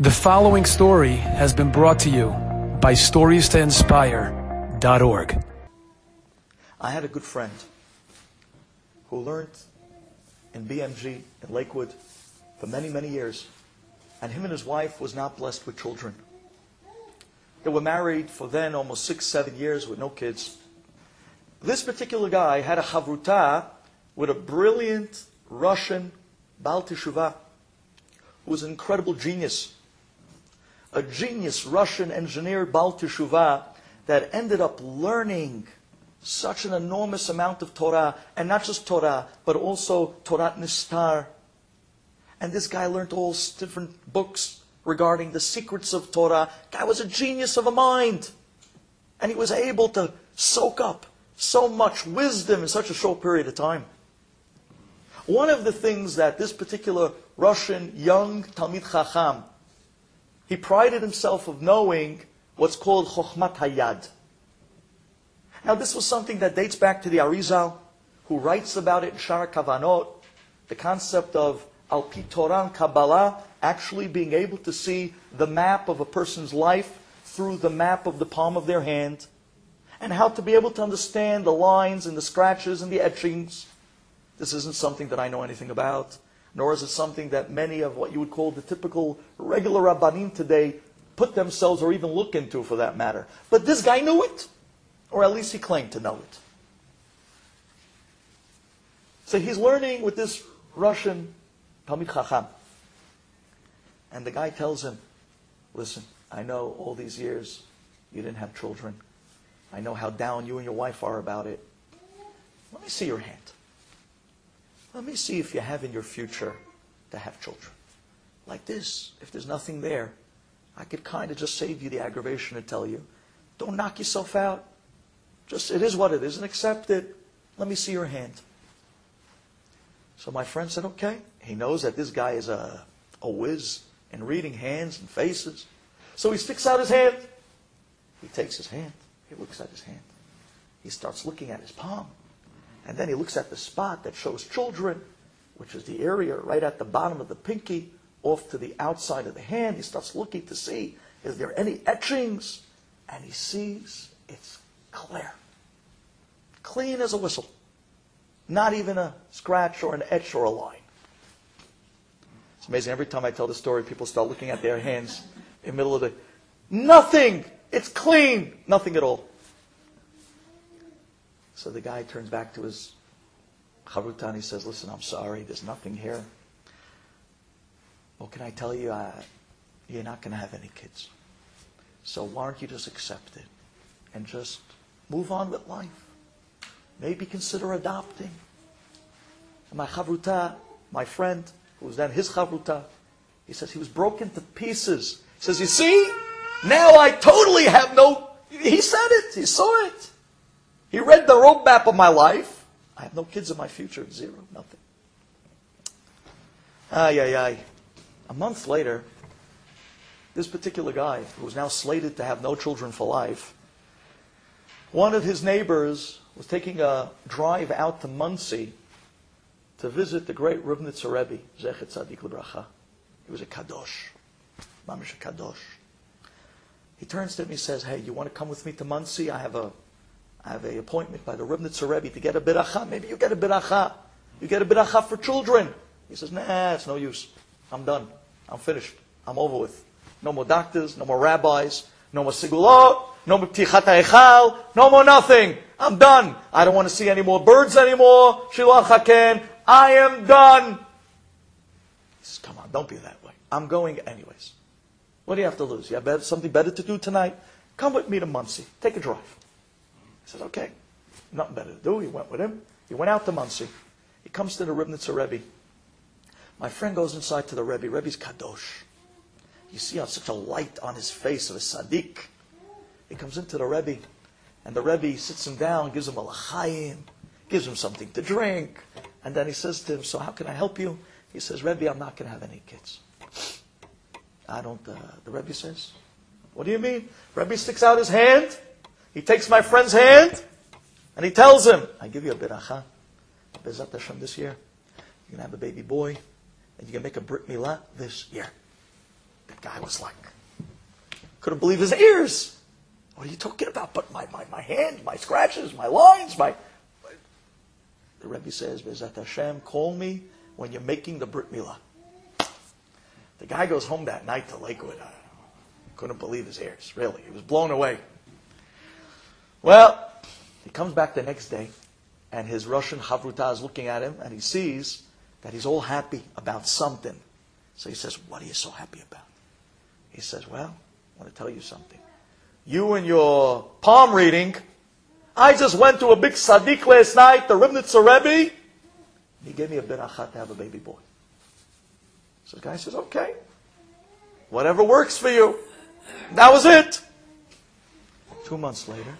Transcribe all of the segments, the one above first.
The following story has been brought to you by StoriesToInspire.org. I had a good friend who learned in BMG in Lakewood for many, many years, and him and his wife was not blessed with children. They were married for then almost six, seven years with no kids. This particular guy had a chavruta with a brilliant Russian Baal Teshuvah who was an incredible genius. A genius Russian engineer Baal Teshuvah that ended up learning such an enormous amount of Torah, and not just Torah, but also Torah Nistar. And this guy learned all different books regarding the secrets of Torah. Guy was a genius of a mind. And he was able to soak up so much wisdom in such a short period of time. One of the things that this particular Russian young Talmid Chacham, he prided himself of knowing what's called Chokhmat Hayad. Now this was something that dates back to the Arizal, who writes about it in Shara Kavanot, the concept of Al Pitoran Kabbalah, actually being able to see the map of a person's life through the map of the palm of their hand, and how to be able to understand the lines and the scratches and the etchings. This isn't something that I know anything about, nor is it something that many of what you would call the typical regular Rabbanim today put themselves or even look into for that matter. But this guy knew it, or at least he claimed to know it. So he's learning with this Russian Talmid Chacham. And the guy tells him, listen, I know all these years you didn't have children. I know how down you and your wife are about it. Let me see your hand. Let me see if you have in your future to have children. Like this, if there's nothing there, I could kind of just save you the aggravation and tell you, don't knock yourself out. Just, it is what it is and accept it. Let me see your hand. So my friend said, okay. He knows that this guy is a, a whiz in reading hands and faces. So he sticks out his hand. He takes his hand. He looks at his hand. He starts looking at his palm. And then he looks at the spot that shows children, which is the area right at the bottom of the pinky, off to the outside of the hand. He starts looking to see, is there any etchings? And he sees it's clear. Clean as a whistle. Not even a scratch or an etch or a line. It's amazing. Every time I tell the story, people start looking at their hands in the middle of the. Nothing! It's clean! Nothing at all. So the guy turns back to his chavruta and he says, Listen, I'm sorry, there's nothing here. Well, can I tell you, uh, you're not going to have any kids. So why don't you just accept it and just move on with life? Maybe consider adopting. And my chavruta, my friend, who was then his chavruta, he says he was broken to pieces. He says, You see, now I totally have no. He said it, he saw it. He read the roadmap of my life. I have no kids in my future. Zero. Nothing. Ay, ay, ay. A month later, this particular guy, who was now slated to have no children for life, one of his neighbors was taking a drive out to Monsey to visit the great Ribnitzer Rebbe, Zechet Tzadik Lebracha. He was a kadosh, mamish a kadosh. He turns to me and says, hey, you want to come with me to Muncie? I have a I have an appointment by the Ribnitzer Rebbe to get a biracha. Maybe you get a biracha. You get a biracha for children. He says, nah, it's no use. I'm done. I'm finished. I'm over with. No more doctors, no more rabbis, no more sigulot, no more tichat echal, no more nothing. I'm done. I don't want to see any more birds anymore. Shiloh haken. I am done. He says, come on, don't be that way. I'm going anyways. What do you have to lose? You have something better to do tonight? Come with me to Monsey. Take a drive. Says, okay, nothing better to do. He went with him. He went out to Monsey. He comes to the Ribnitzer Rebbe. My friend goes inside to the Rebbe. Rebbe's kadosh. You see such a light on his face of a tzaddik. He comes into the Rebbe, and the Rebbe sits him down, gives him a l'chaim, gives him something to drink, and then he says to him, so how can I help you? He says, Rebbe, I'm not going to have any kids. I don't, uh, the Rebbe says, what do you mean? Rebbe sticks out his hand, he takes my friend's hand and he tells him, I give you a biracha. Bezat Hashem this year. You're going to have a baby boy and you're going to make a Brit Milah this year. The guy was like, couldn't believe his ears. What are you talking about? But my, my, my hand, my scratches, my lines, my. The Rebbe says, Bezat Hashem, call me when you're making the Brit Milah. The guy goes home that night to Lakewood. I couldn't believe his ears, really. He was blown away. Well, he comes back the next day, and his Russian Havruta is looking at him, and he sees that he's all happy about something. So he says, What are you so happy about? He says, Well, I want to tell you something. You and your palm reading, I just went to a big tzaddik last night, the Ribnitzer Rebbe. He gave me a berachah to have a baby boy. So the guy says, okay, whatever works for you. That was it. Two months later,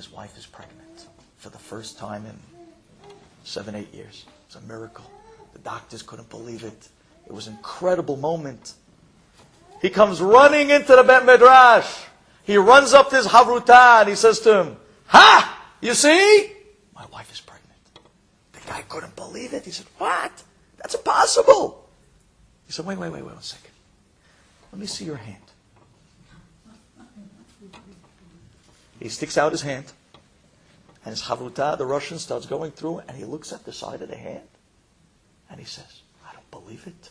his wife is pregnant for the first time in seven, eight years. It's a miracle. The doctors couldn't believe it. It was an incredible moment. He comes running into the Bet Midrash. He runs up to his Havruta and he says to him, Ha! You see? My wife is pregnant. The guy couldn't believe it. He said, What? That's impossible. He said, Wait, wait, wait, wait one second. Let me see your hand. He sticks out his hand. And his Havruta, the Russian, starts going through and he looks at the side of the hand and he says, I don't believe it.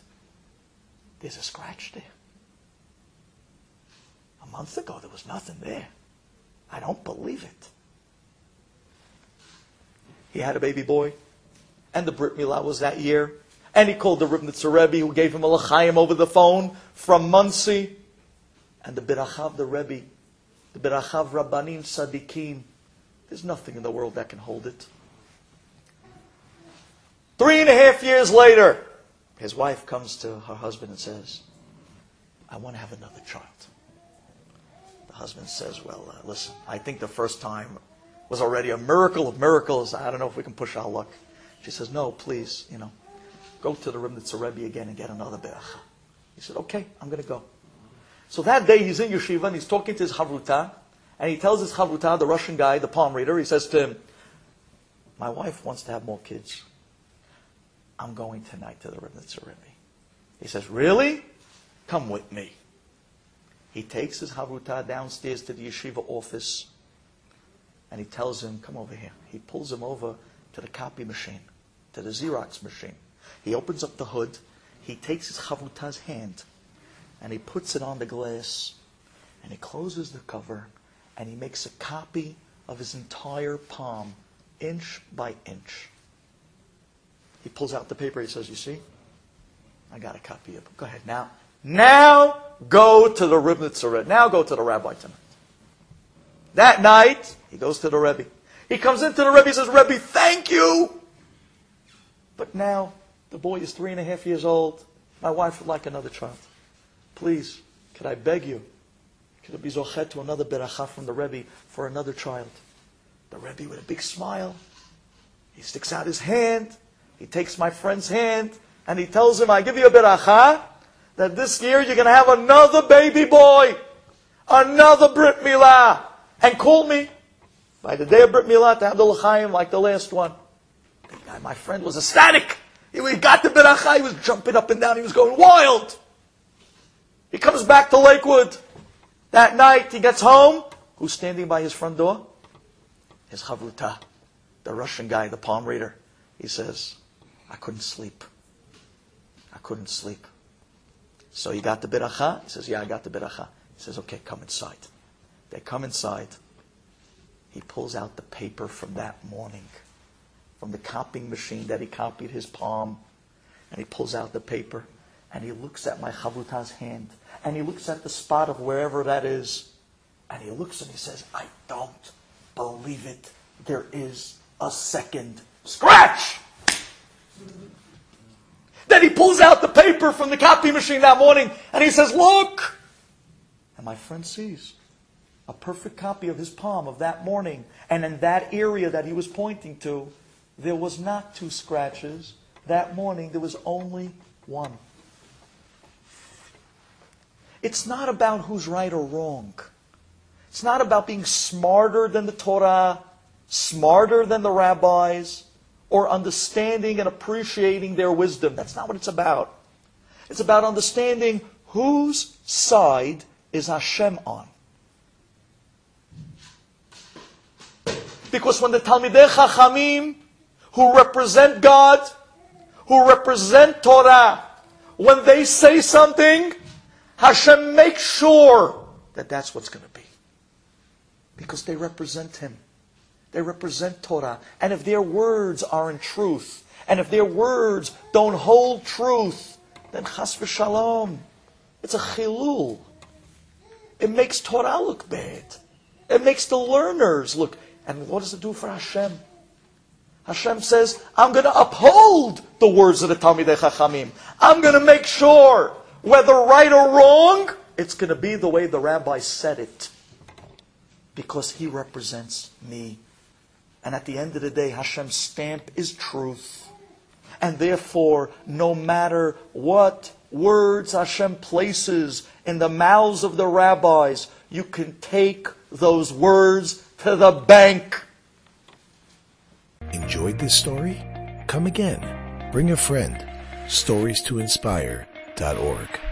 There's a scratch there. A month ago, there was nothing there. I don't believe it. He had a baby boy, and the Brit Milah was that year. And he called the Ribnitzer Rebbe, who gave him a l'chaim over the phone from Monsey. And the Birachav, the Rebbe, the Birachav Rabbanim Sadiqim, there's nothing in the world that can hold it. Three and a half years later, his wife comes to her husband and says, I want to have another child The husband says, Well, uh, listen, I think the first time was already a miracle of miracles. I don't know if we can push our luck. She says, No, please, you know, go to the Ribnitzer Rebbe again and get another beracha. He said, Okay, I'm going to go. So that day he's in yeshiva and he's talking to his Havruta, and he tells his Havruta, the Russian guy, the palm reader, he says to him, My wife wants to have more kids. I'm going tonight to the Ribnitzer Rebbe. He says, Really? Come with me. He takes his Havruta downstairs to the yeshiva office and he tells him, Come over here. He pulls him over to the copy machine, to the Xerox machine. He opens up the hood. He takes his Havruta's hand and he puts it on the glass and he closes the cover and he makes a copy of his entire palm, inch by inch. He pulls out the paper. He says, You see? I got a copy of it. Go ahead. Now, now go to the Ribnitzer. Now go to the rabbi tonight. That night, he goes to the Rebbe. He comes into the Rebbe He says, Rebbe, thank you. But now the boy is three and a half years old. My wife would like another child. Please, could I beg you? Could it be zochet to another beracha from the Rebbe for another child? The Rebbe with a big smile. He sticks out his hand. He takes my friend's hand and he tells him, I give you a beracha that this year you're going to have another baby boy, another Brit Milah, and call me by the day of Brit Milah to have the L'chaim like the last one. My friend, was ecstatic. He got the Beracha, he was jumping up and down, he was going wild. He comes back to Lakewood. That night, he gets home. Who's standing by his front door? His Havruta, the Russian guy, the palm reader. He says, I couldn't sleep. I couldn't sleep. So you got the biracha? He says, Yeah, I got the biracha. He says, Okay, come inside. They come inside. He pulls out the paper from that morning, from the copying machine that he copied his palm, and he pulls out the paper, and he looks at my chavruta's hand, and he looks at the spot of wherever that is, and he looks and he says, I don't believe it. There is a second scratch. Then he pulls out the paper from the copy machine that morning and he says, Look! And my friend sees a perfect copy of his palm of that morning. And in that area that he was pointing to, there was not two scratches. That morning, there was only one. It's not about who's right or wrong. It's not about being smarter than the Torah, smarter than the rabbis or understanding and appreciating their wisdom. That's not what it's about. It's about understanding Whose side is Hashem on? Because when the Talmidei Chachamim, who represent God, who represent Torah, when they say something, Hashem makes sure that that's what's going to be. Because they represent Him. They represent Torah. And if their words aren't truth, and if their words don't hold truth, then chas v'shalom. It's a chilul. It makes Torah look bad. It makes the learners look. And what does it do for Hashem? Hashem says, I'm going to uphold the words of the Talmidei Chachamim. I'm going to make sure, whether right or wrong, it's going to be the way the rabbi said it. Because he represents me. And at the end of the day, Hashem's stamp is truth. And therefore, no matter what words Hashem places in the mouths of the rabbis, you can take those words to the bank. Enjoyed this story? Come again. Bring a friend. Stories to inspire.org.